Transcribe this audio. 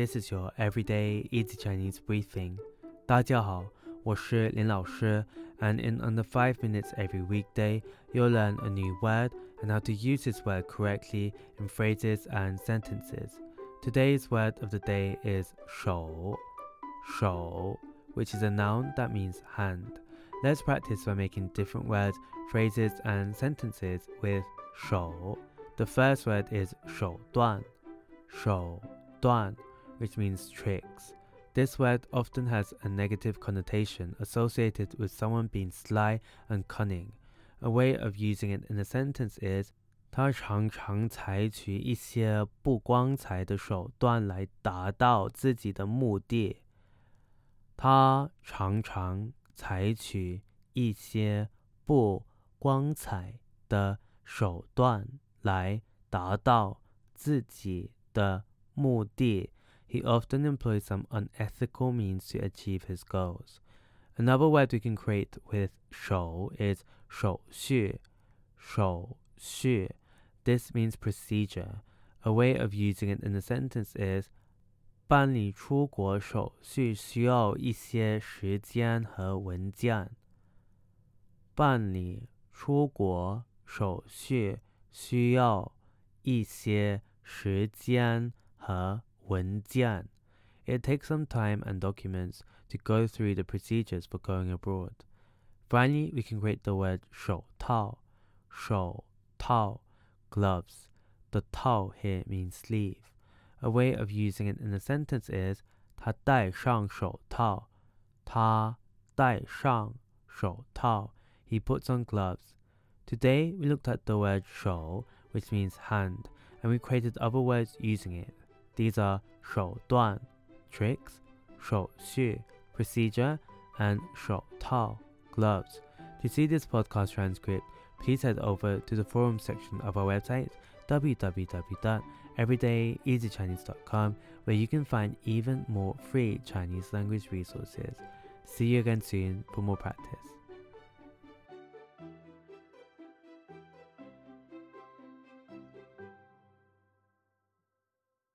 This is your everyday easy Chinese briefing. 大家好，我是林老师 and in under 5 minutes every weekday, you'll learn a new word and how to use this word correctly in phrases and sentences. Today's word of the day is 手,手, which is a noun that means hand. Let's practice by making different words, phrases, and sentences with 手. The first word is 手段,手段, which means tricks. This word often has a negative connotation associated with someone being sly and cunning. A way of using it in a sentence is 他常常采取一些不光彩的手段来达到自己的目的。他常常采取一些不光彩的手段来达到自己的目的。 he often employs some unethical means to achieve his goals. Another word we can create with 手 is 手续,手续. This means procedure. A way of using it in a sentence is 办理出国手续需要一些时间和文件。办理出国手续需要一些时间和 文件. It takes some time and documents to go through the procedures for going abroad. Finally, we can create the word 手套,手套, gloves. The 套 here means sleeve. A way of using it in a sentence is 他戴上手套,他戴上手套. He puts on gloves. Today, we looked at the word 手, which means hand, and we created other words using it. These are 手段 tricks, 手续 procedure, and 手套 gloves. To see this podcast transcript, please head over to the forum section of our website www.everydayeasychinese.com where you can find even more free Chinese language resources. See you again soon for more practice.